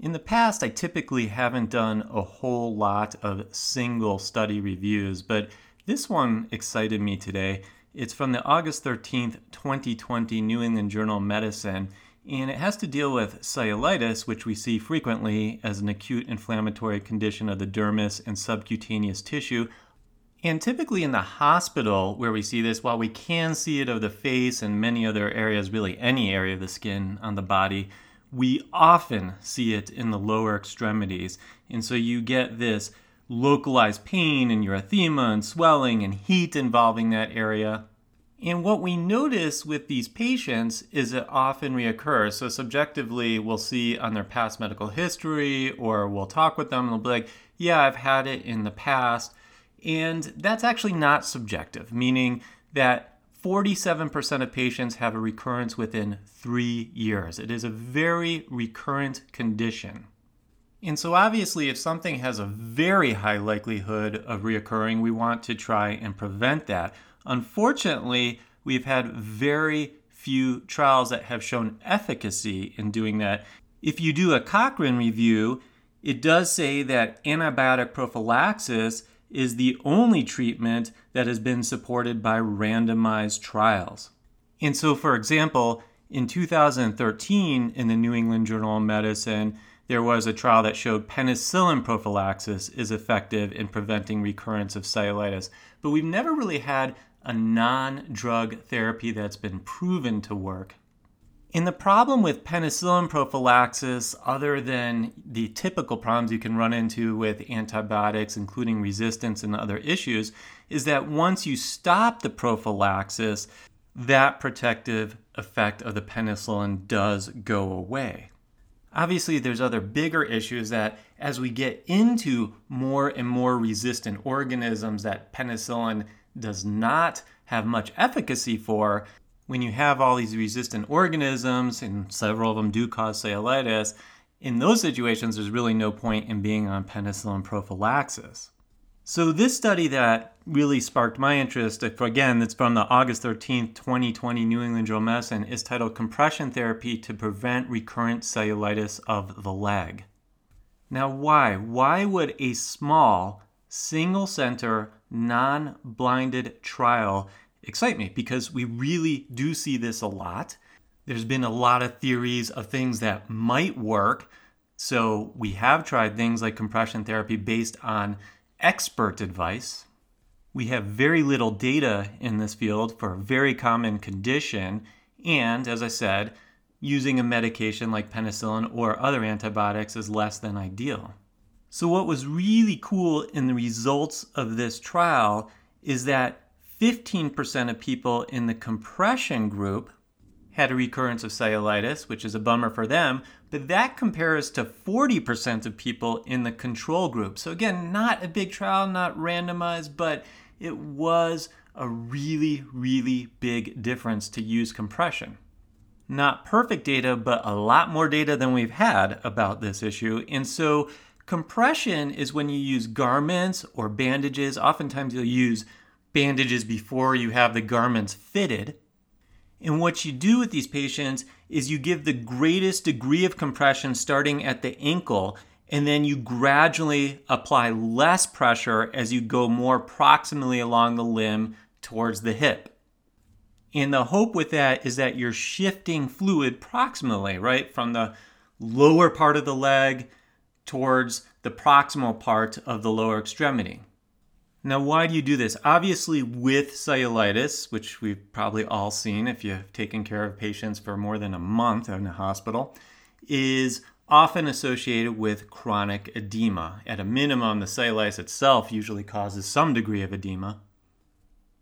In the past, I typically haven't done a whole lot of single study reviews, but this one excited me today. It's from the August 13th, 2020 New England Journal of Medicine, and it has to deal with cellulitis, which we see frequently as an acute inflammatory condition of the dermis and subcutaneous tissue. And typically in the hospital, where we see this, while we can see it of the face and many other areas, really any area of the skin on the body, we often see it in the lower extremities. And so you get this localized pain and erythema and swelling and heat involving that area. And what we notice with these patients is it often reoccurs. So, subjectively, we'll see on their past medical history, or we'll talk with them and they'll be like, Yeah, I've had it in the past. And that's actually not subjective, meaning that 47% of patients have a recurrence within three years. It is a very recurrent condition. And so, obviously, if something has a very high likelihood of reoccurring, we want to try and prevent that. Unfortunately, we've had very few trials that have shown efficacy in doing that. If you do a Cochrane review, it does say that antibiotic prophylaxis is the only treatment that has been supported by randomized trials. And so, for example, in 2013, in the New England Journal of Medicine, there was a trial that showed penicillin prophylaxis is effective in preventing recurrence of cellulitis. But we've never really had a non drug therapy that's been proven to work and the problem with penicillin prophylaxis, other than the typical problems you can run into with antibiotics, including resistance and other issues, is that once you stop the prophylaxis, that protective effect of the penicillin does go away. Obviously, there's other bigger issues that as we get into more and more resistant organisms that penicillin does not have much efficacy for, when you have all these resistant organisms, and several of them do cause cellulitis, in those situations, there's really no point in being on penicillin prophylaxis. So, this study that really sparked my interest, again, it's from the August 13th, 2020 New England Journal of Medicine, is titled Compression Therapy to Prevent Recurrent Cellulitis of the Leg. Now, why? Why would a small, single center, non blinded trial excite me because we really do see this a lot. There's been a lot of theories of things that might work. So we have tried things like compression therapy based on expert advice. We have very little data in this field for a very common condition. And as I said, using a medication like penicillin or other antibiotics is less than ideal. So, what was really cool in the results of this trial is that 15% of people in the compression group had a recurrence of cellulitis, which is a bummer for them, but that compares to 40% of people in the control group. So, again, not a big trial, not randomized, but it was a really, really big difference to use compression. Not perfect data, but a lot more data than we've had about this issue. And so, compression is when you use garments or bandages. Oftentimes, you'll use bandages before you have the garments fitted. And what you do with these patients is you give the greatest degree of compression starting at the ankle, and then you gradually apply less pressure as you go more proximally along the limb towards the hip. And the hope with that is that you're shifting fluid proximally, right, from the lower part of the leg towards the proximal part of the lower extremity. Now, why do you do this? Obviously, with cellulitis, which we've probably all seen if you've taken care of patients for more than a month in a hospital, is often associated with chronic edema. At a minimum, the cellulitis itself usually causes some degree of edema.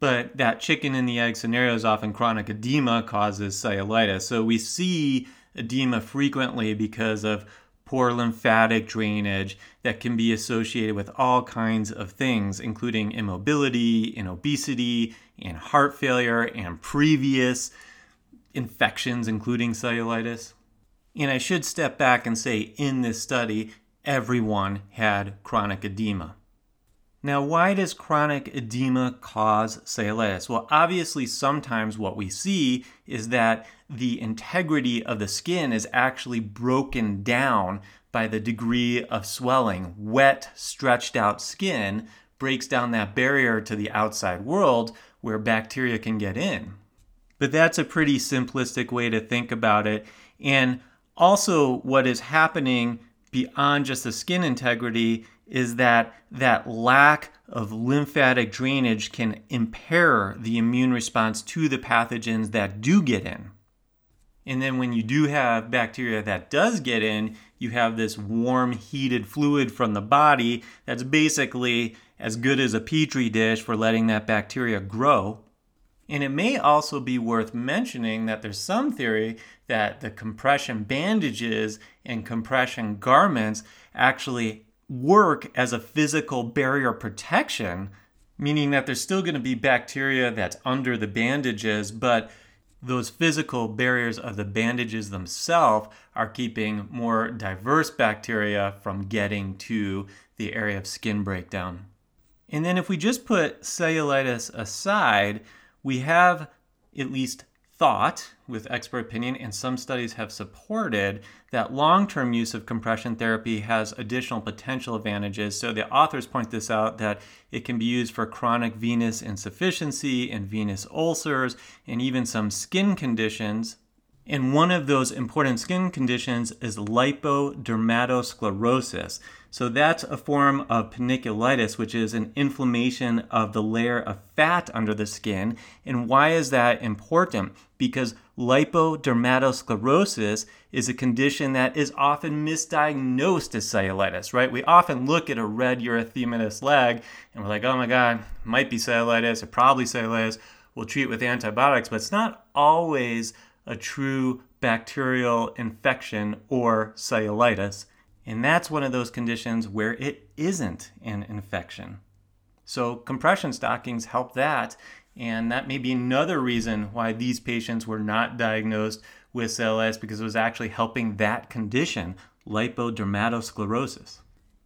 But that chicken and the egg scenario is often chronic edema causes cellulitis. So we see edema frequently because of poor lymphatic drainage that can be associated with all kinds of things, including immobility and obesity and heart failure and previous infections, including cellulitis. And I should step back and say in this study, everyone had chronic edema. Now, why does chronic edema cause cellulitis? Well, obviously, sometimes what we see is that the integrity of the skin is actually broken down by the degree of swelling. Wet, stretched out skin breaks down that barrier to the outside world where bacteria can get in. But that's a pretty simplistic way to think about it. And also, what is happening beyond just the skin integrity is that that lack of lymphatic drainage can impair the immune response to the pathogens that do get in. And then when you do have bacteria that does get in, you have this warm, heated fluid from the body that's basically as good as a petri dish for letting that bacteria grow. And it may also be worth mentioning that there's some theory that the compression bandages and compression garments actually work as a physical barrier protection, meaning that there's still going to be bacteria that's under the bandages, but those physical barriers of the bandages themselves are keeping more diverse bacteria from getting to the area of skin breakdown. And then if we just put cellulitis aside, we have at least thought with expert opinion, and some studies have supported that long term use of compression therapy has additional potential advantages. So the authors point this out that it can be used for chronic venous insufficiency and venous ulcers, and even some skin conditions. And one of those important skin conditions is lipodermatosclerosis. So that's a form of panniculitis, which is an inflammation of the layer of fat under the skin. And why is that important? Because lipodermatosclerosis is a condition that is often misdiagnosed as cellulitis, right? We often look at a red erythematous leg and we're like, oh my God, might be cellulitis or probably cellulitis. We'll treat with antibiotics, but it's not always a true bacterial infection or cellulitis. And that's one of those conditions where it isn't an infection. So, compression stockings help that. And that may be another reason why these patients were not diagnosed with cellulitis because it was actually helping that condition, lipodermatosclerosis.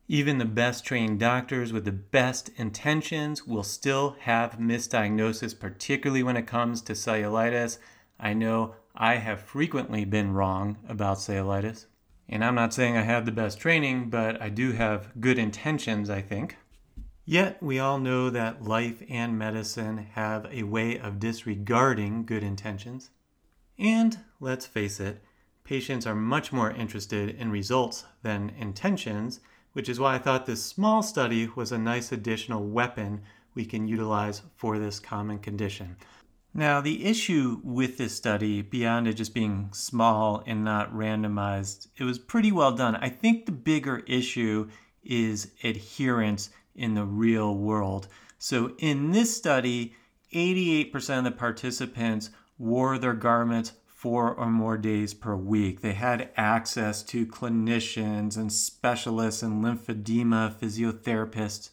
Even the best trained doctors with the best intentions will still have misdiagnosis, particularly when it comes to cellulitis. I know I have frequently been wrong about cellulitis. And I'm not saying I have the best training, but I do have good intentions, I think. Yet, we all know that life and medicine have a way of disregarding good intentions. And let's face it, patients are much more interested in results than intentions, which is why I thought this small study was a nice additional weapon we can utilize for this common condition. Now, the issue with this study, beyond it just being small and not randomized, it was pretty well done. I think the bigger issue is adherence in the real world. So, in this study, 88% of the participants wore their garments four or more days per week. They had access to clinicians and specialists and lymphedema physiotherapists.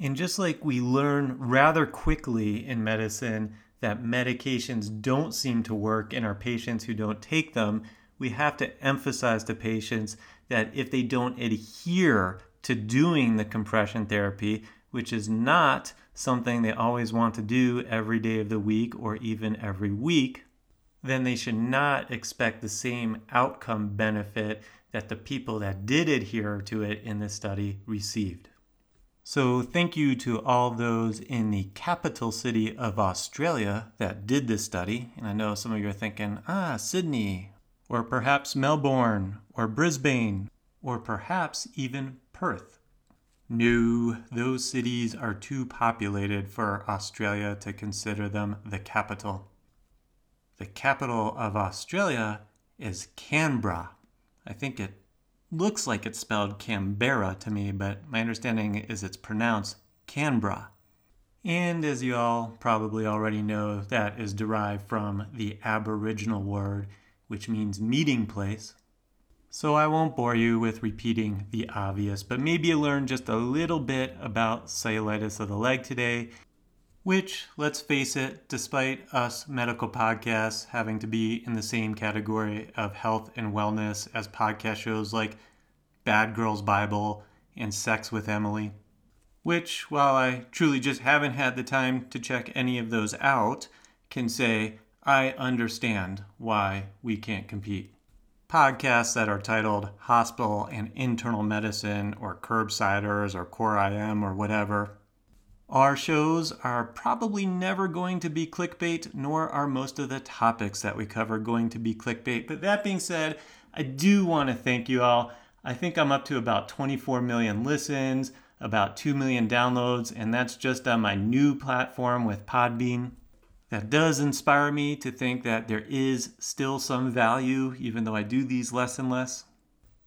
And just like we learn rather quickly in medicine that medications don't seem to work in our patients who don't take them, we have to emphasize to patients that if they don't adhere to doing the compression therapy, which is not something they always want to do every day of the week or even every week, then they should not expect the same outcome benefit that the people that did adhere to it in this study received. So, thank you to all those in the capital city of Australia that did this study. And I know some of you are thinking, ah, Sydney, or perhaps Melbourne, or Brisbane, or perhaps even Perth. No, those cities are too populated for Australia to consider them the capital. The capital of Australia is Canberra. I think it looks like it's spelled Canberra to me, but my understanding is it's pronounced Canberra. And as you all probably already know, that is derived from the Aboriginal word, which means meeting place. So I won't bore you with repeating the obvious, but maybe you learned just a little bit about cellulitis of the leg today, which, let's face it, despite us medical podcasts having to be in the same category of health and wellness as podcast shows like Bad Girls Bible and Sex with Emily, which, while I truly just haven't had the time to check any of those out, can say I understand why we can't compete. Podcasts that are titled Hospital and Internal Medicine or Curbsiders or Core IM or whatever. Our shows are probably never going to be clickbait, nor are most of the topics that we cover going to be clickbait. But that being said, I do want to thank you all. I think I'm up to about 24 million listens, about 2 million downloads, and that's just on my new platform with Podbean. That does inspire me to think that there is still some value, even though I do these less and less.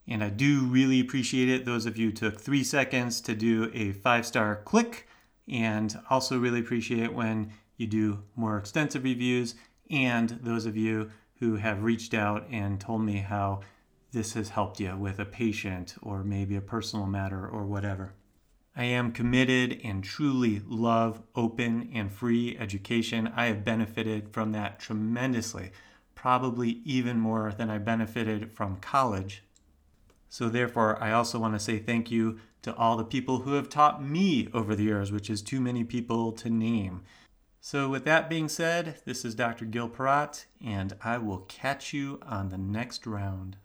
And I do really appreciate it. Those of you took three seconds to do a five star click, and also really appreciate when you do more extensive reviews, and those of you who have reached out and told me how this has helped you with a patient or maybe a personal matter or whatever. I am committed and truly love open and free education. I have benefited from that tremendously, probably even more than I benefited from college. So, therefore, I also want to say thank you to all the people who have taught me over the years, which is too many people to name. So, with that being said, this is Dr. Gil Porat, and I will catch you on the next round.